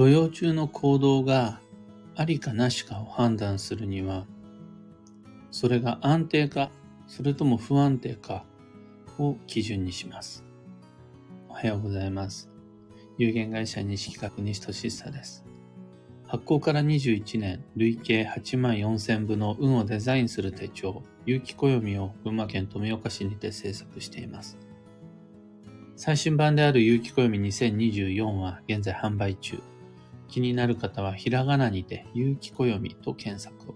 土曜中の行動がありかなしかを判断するには、それが安定か、それとも不安定かを基準にします。おはようございます。有限会社西企画西俊久です。発行から21年、累計8万4000部の運をデザインする手帳、有機暦を群馬県富岡市にて制作しています。最新版である有機暦2024は現在販売中。気になる方はひらがなにて有機暦と検索を。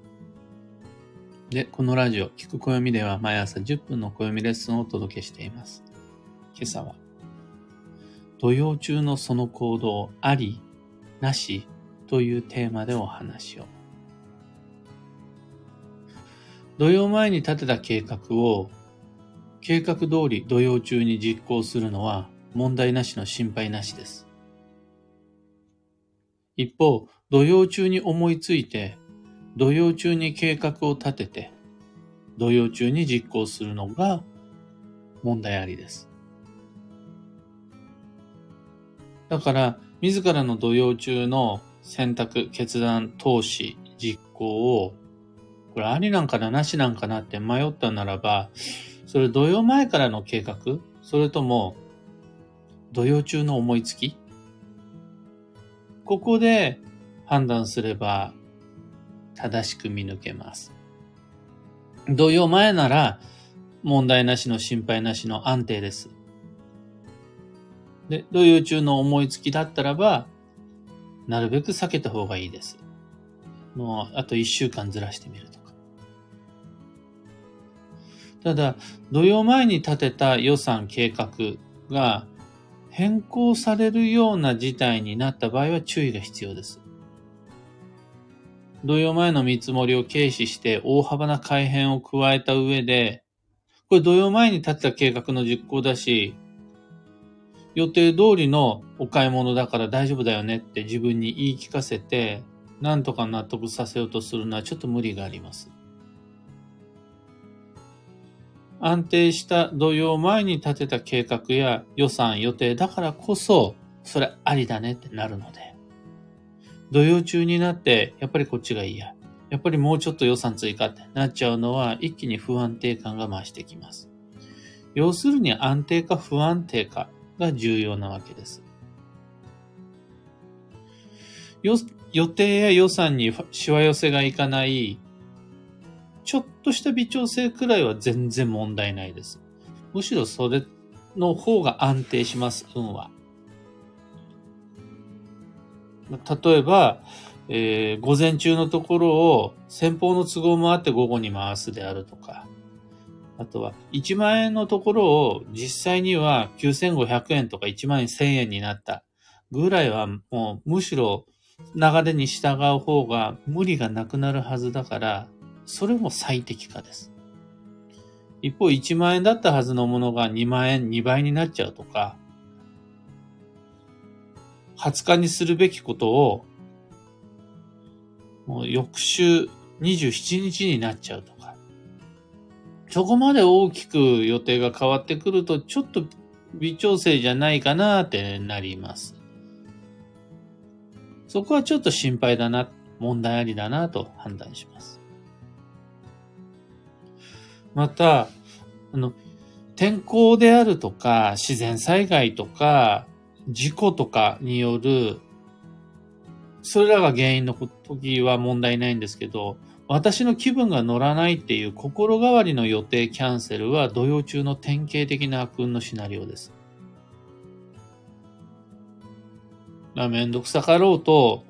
で、このラジオ、聞く暦では毎朝10分の暦レッスンをお届けしています。今朝は、土曜中のその行動あり、なしというテーマでお話を。土曜前に立てた計画を計画通り土曜中に実行するのは問題なしの心配なしです。一方、土曜中に思いついて、土曜中に計画を立てて、土曜中に実行するのが問題ありです。だから、自らの土曜中の選択、決断、投資、実行を、これありなんかな、なしなんかなって迷ったならば、それ土曜前からの計画それとも、土曜中の思いつきここで判断すれば正しく見抜けます。土曜前なら問題なしの心配なしの安定です。で、土曜中の思いつきだったらば、なるべく避けた方がいいです。もう、あと一週間ずらしてみるとか。ただ、土曜前に立てた予算計画が変更されるような事態になった場合は注意が必要です。土曜前の見積もりを軽視して大幅な改変を加えた上で、これ土曜前に立てた計画の実行だし、予定通りのお買い物だから大丈夫だよねって自分に言い聞かせて、なんとか納得させようとするのはちょっと無理があります。安定した土曜前に立てた計画や予算、予定だからこそ、それありだねってなるので、土曜中になって、やっぱりこっちがいいや。やっぱりもうちょっと予算追加ってなっちゃうのは、一気に不安定感が増してきます。要するに安定か不安定かが重要なわけです。予定や予算にしわ寄せがいかないちょっとした微調整くらいは全然問題ないです。むしろそれの方が安定します、運は。例えば、えー、午前中のところを先方の都合もあって午後に回すであるとか、あとは1万円のところを実際には9500円とか1万1000円になったぐらいはもうむしろ流れに従う方が無理がなくなるはずだから、それも最適化です。一方、1万円だったはずのものが2万円、2倍になっちゃうとか、20日にするべきことを、もう翌週27日になっちゃうとか、そこまで大きく予定が変わってくると、ちょっと微調整じゃないかなってなります。そこはちょっと心配だな、問題ありだなと判断します。また、あの、天候であるとか、自然災害とか、事故とかによる、それらが原因の時は問題ないんですけど、私の気分が乗らないっていう心変わりの予定キャンセルは土曜中の典型的な悪運のシナリオです。まあ、めんどくさかろうと、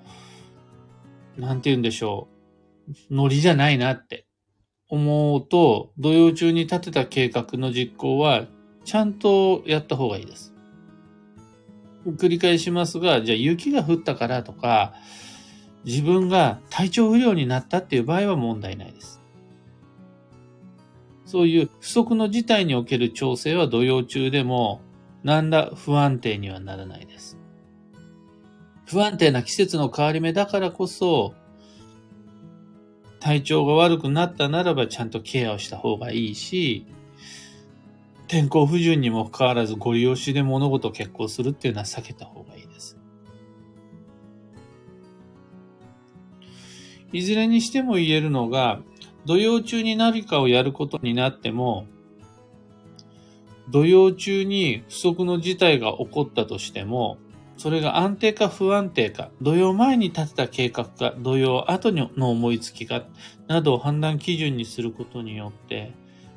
なんて言うんでしょう。ノリじゃないなって思うと、土曜中に立てた計画の実行は、ちゃんとやった方がいいです。繰り返しますが、じゃあ雪が降ったからとか、自分が体調不良になったっていう場合は問題ないです。そういう不測の事態における調整は土曜中でも何ら不安定にはならないです。不安定な季節の変わり目だからこそ、体調が悪くなったならばちゃんとケアをした方がいいし、天候不順にもかかわらずご利用しで物事を決行するっていうのは避けた方がいいです。いずれにしても言えるのが、土曜中に何かをやることになっても、土曜中に不測の事態が起こったとしても、それが安定か不安定か、土曜前に立てた計画か、土曜後の思いつきか、などを判断基準にすることによって、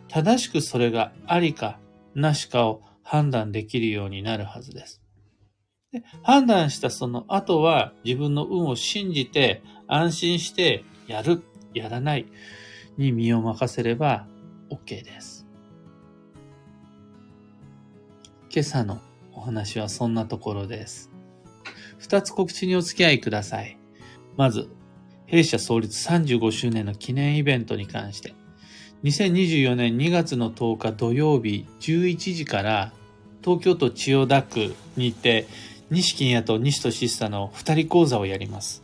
正しくそれがありかなしかを判断できるようになるはずです。で判断したその後は自分の運を信じて安心してやる、やらないに身を任せれば OK です。今朝のお話はそんなところです。二つ告知にお付き合いください。まず、弊社創立35周年の記念イベントに関して、2024年2月の10日土曜日11時から東京都千代田区にて西金谷と西俊久の二人講座をやります。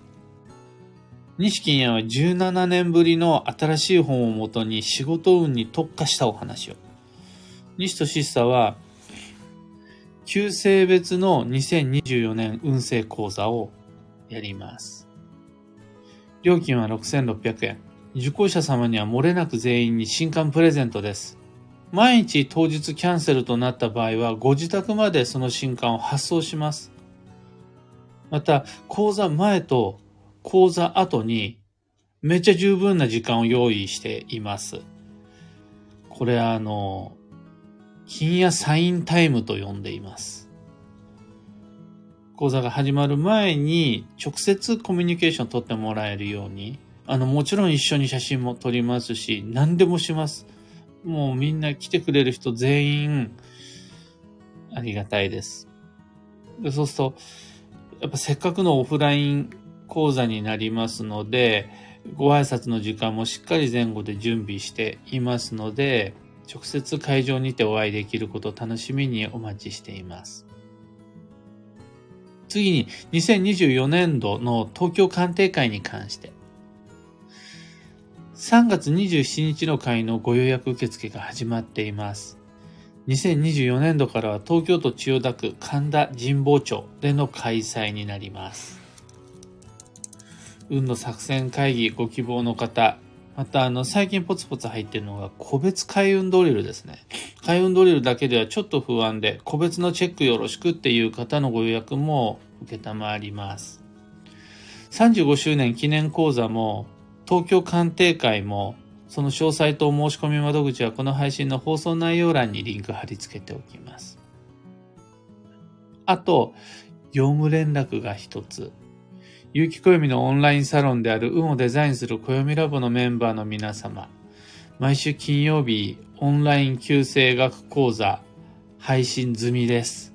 西金谷は17年ぶりの新しい本をもとに仕事運に特化したお話を。西俊久は、旧性別の2024年運勢講座をやります。料金は6600円。受講者様には漏れなく全員に新刊プレゼントです。毎日当日キャンセルとなった場合は、ご自宅までその新刊を発送します。また、講座前と講座後にめっちゃ十分な時間を用意しています。これあの、金やサインタイムと呼んでいます。講座が始まる前に直接コミュニケーション取ってもらえるように、あの、もちろん一緒に写真も撮りますし、何でもします。もうみんな来てくれる人全員、ありがたいです。そうすると、やっぱせっかくのオフライン講座になりますので、ご挨拶の時間もしっかり前後で準備していますので、直接会場にてお会いできることを楽しみにお待ちしています。次に2024年度の東京鑑定会に関して、3月27日の会のご予約受付が始まっています。2024年度からは東京都千代田区神田神保町での開催になります。運の作戦会議ご希望の方、またあの最近ポツポツ入ってるのが個別開運ドリルですね。開運ドリルだけではちょっと不安で個別のチェックよろしくっていう方のご予約も受けたまわります。35周年記念講座も東京鑑定会もその詳細と申し込み窓口はこの配信の放送内容欄にリンク貼り付けておきます。あと、業務連絡が一つ。有機暦のオンラインサロンである運をデザインする暦ラボのメンバーの皆様、毎週金曜日、オンライン旧正学講座、配信済みです。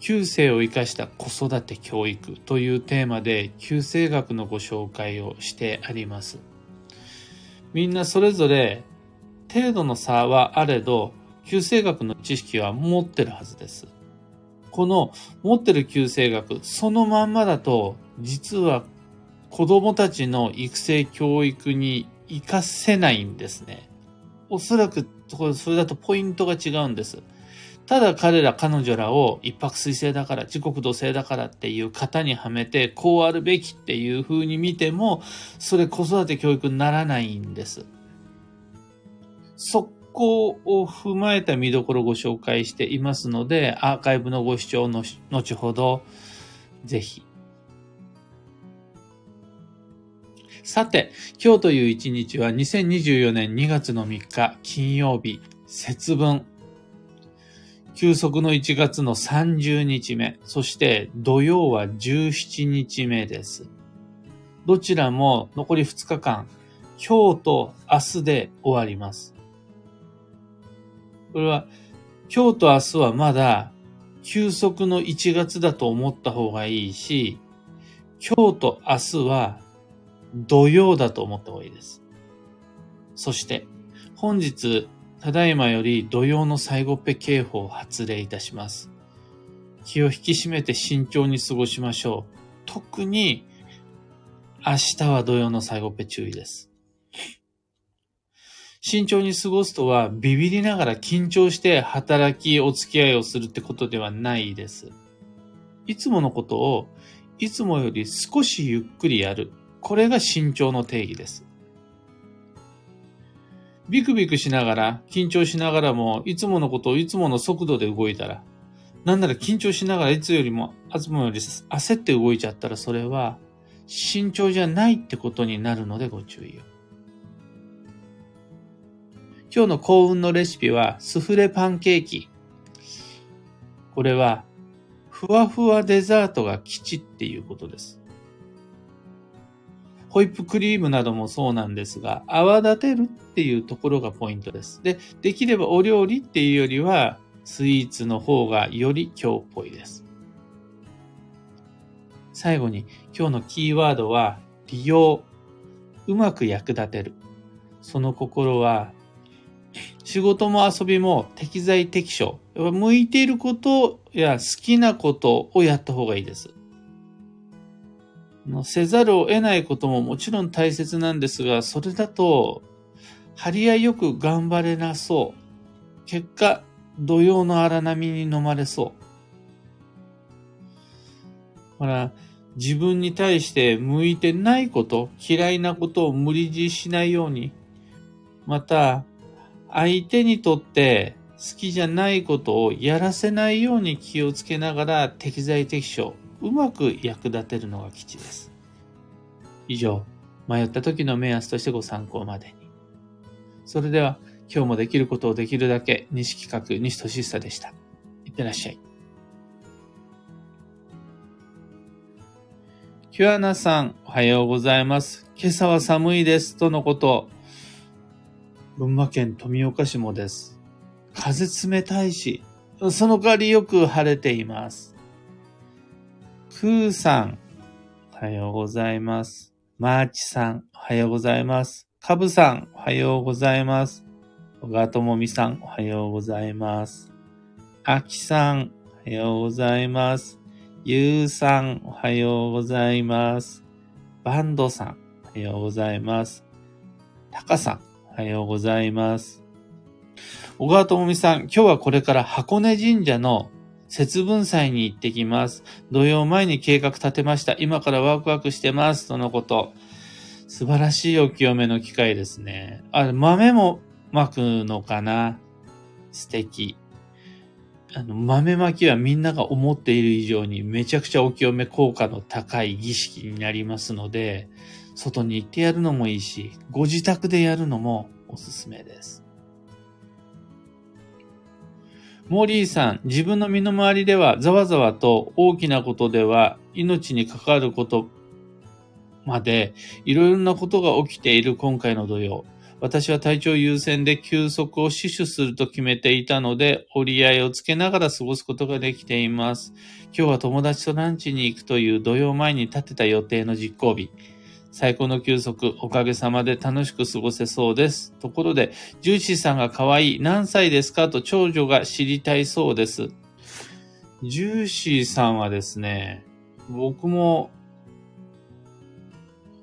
旧世を生かした子育て教育というテーマで旧世学のご紹介をしてあります。みんなそれぞれ程度の差はあれど、旧生学の知識は持ってるはずです。この持ってる旧生学、そのまんまだと、実は子供たちの育成教育に活かせないんですね。おそらく、それだとポイントが違うんです。ただ彼ら彼女らを一泊水星だから、時刻土星だからっていう型にはめて、こうあるべきっていう風に見ても、それ子育て教育にならないんです。そっこを踏まえた見どころをご紹介していますので、アーカイブのご視聴の後ほど、ぜひ。さて、今日という一日は2024年2月の3日金曜日、節分休息の1月の30日目、そして土曜は17日目です。どちらも残り2日間、今日と明日で終わります。これは、今日と明日はまだ休息の1月だと思った方がいいし、今日と明日は土曜だと思った方がいいです。そして、本日ただいまより土曜の最後っぺ警報を発令いたします。気を引き締めて慎重に過ごしましょう。特に明日は土曜の最後っぺ注意です。慎重に過ごすとはビビりながら緊張して働き、お付き合いをするってことではないです。いつものことをいつもより少しゆっくりやる。これが慎重の定義です。ビクビクしながら、緊張しながらも、いつものことをいつもの速度で動いたら、なんなら緊張しながらいつよりも、いつもより焦って動いちゃったら、それは慎重じゃないってことになるのでご注意を。今日の幸運のレシピは、スフレパンケーキ。これは、ふわふわデザートが吉っていうことです。ホイップクリームなどもそうなんですが、泡立てるっていうところがポイントです。で、できればお料理っていうよりは、スイーツの方がより今日っぽいです。最後に今日のキーワードは利用。うまく役立てる。その心は仕事も遊びも適材適所。やっぱ向いていることや好きなことをやった方がいいです。せざるを得ないことももちろん大切なんですが、それだと、張り合いよく頑張れなそう。結果、土曜の荒波に飲まれそう。ほら、自分に対して向いてないこと、嫌いなことを無理強いしないように、また、相手にとって好きじゃないことをやらせないように気をつけながら適材適所、うまく役立てるのが基地です。以上、迷った時の目安としてご参考までに。それでは、今日もできることをできるだけ、西企画、西俊久でした。いってらっしゃい。キュアナさん、おはようございます。今朝は寒いです。とのこと。群馬県富岡市もです。風冷たいし、その代わりよく晴れています。クーさん、おはようございます。マーチさん、おはようございます。カブさん、おはようございます。小川智美さん、おはようございます。あきさん、おはようございます。ゆうさん、おはようございます。バンドさん、おはようございます。タカさん、おはようございます。小川智美さん、今日はこれから箱根神社の節分祭に行ってきます。土曜前に計画立てました。今からワクワクしてます。とのこと。素晴らしいお清めの機会ですね。あ、豆も巻くのかな？素敵。あの、豆巻きはみんなが思っている以上にめちゃくちゃお清め効果の高い儀式になりますので、外に行ってやるのもいいし、ご自宅でやるのもおすすめです。モーリーさん、自分の身の回りではざわざわと大きなことでは命に関わることまでいろいろなことが起きている今回の土曜。私は体調優先で休息を死守すると決めていたので、折り合いをつけながら過ごすことができています。今日は友達とランチに行くという土曜前に立てた予定の実行日。最高の休息、おかげさまで楽しく過ごせそうです。ところで、ジューシーさんが可愛い、何歳ですか？と長女が知りたいそうです。ジューシーさんはですね、僕も、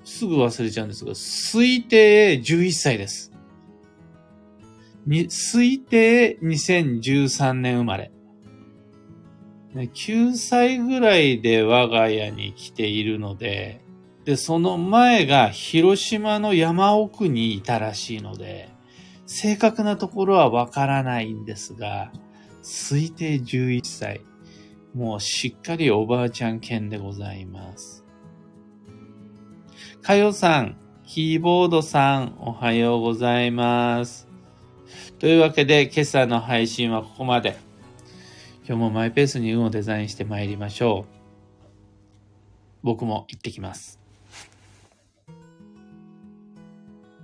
すぐ忘れちゃうんですが、推定11歳です。に推定2013年生まれ。9歳ぐらいで我が家に来ているので、で、その前が広島の山奥にいたらしいので、正確なところはわからないんですが、推定11歳。もうしっかりおばあちゃん犬でございます。かよさん、キーボードさん、おはようございます。というわけで、今朝の配信はここまで。今日もマイペースに運をデザインして参りましょう。僕も行ってきます。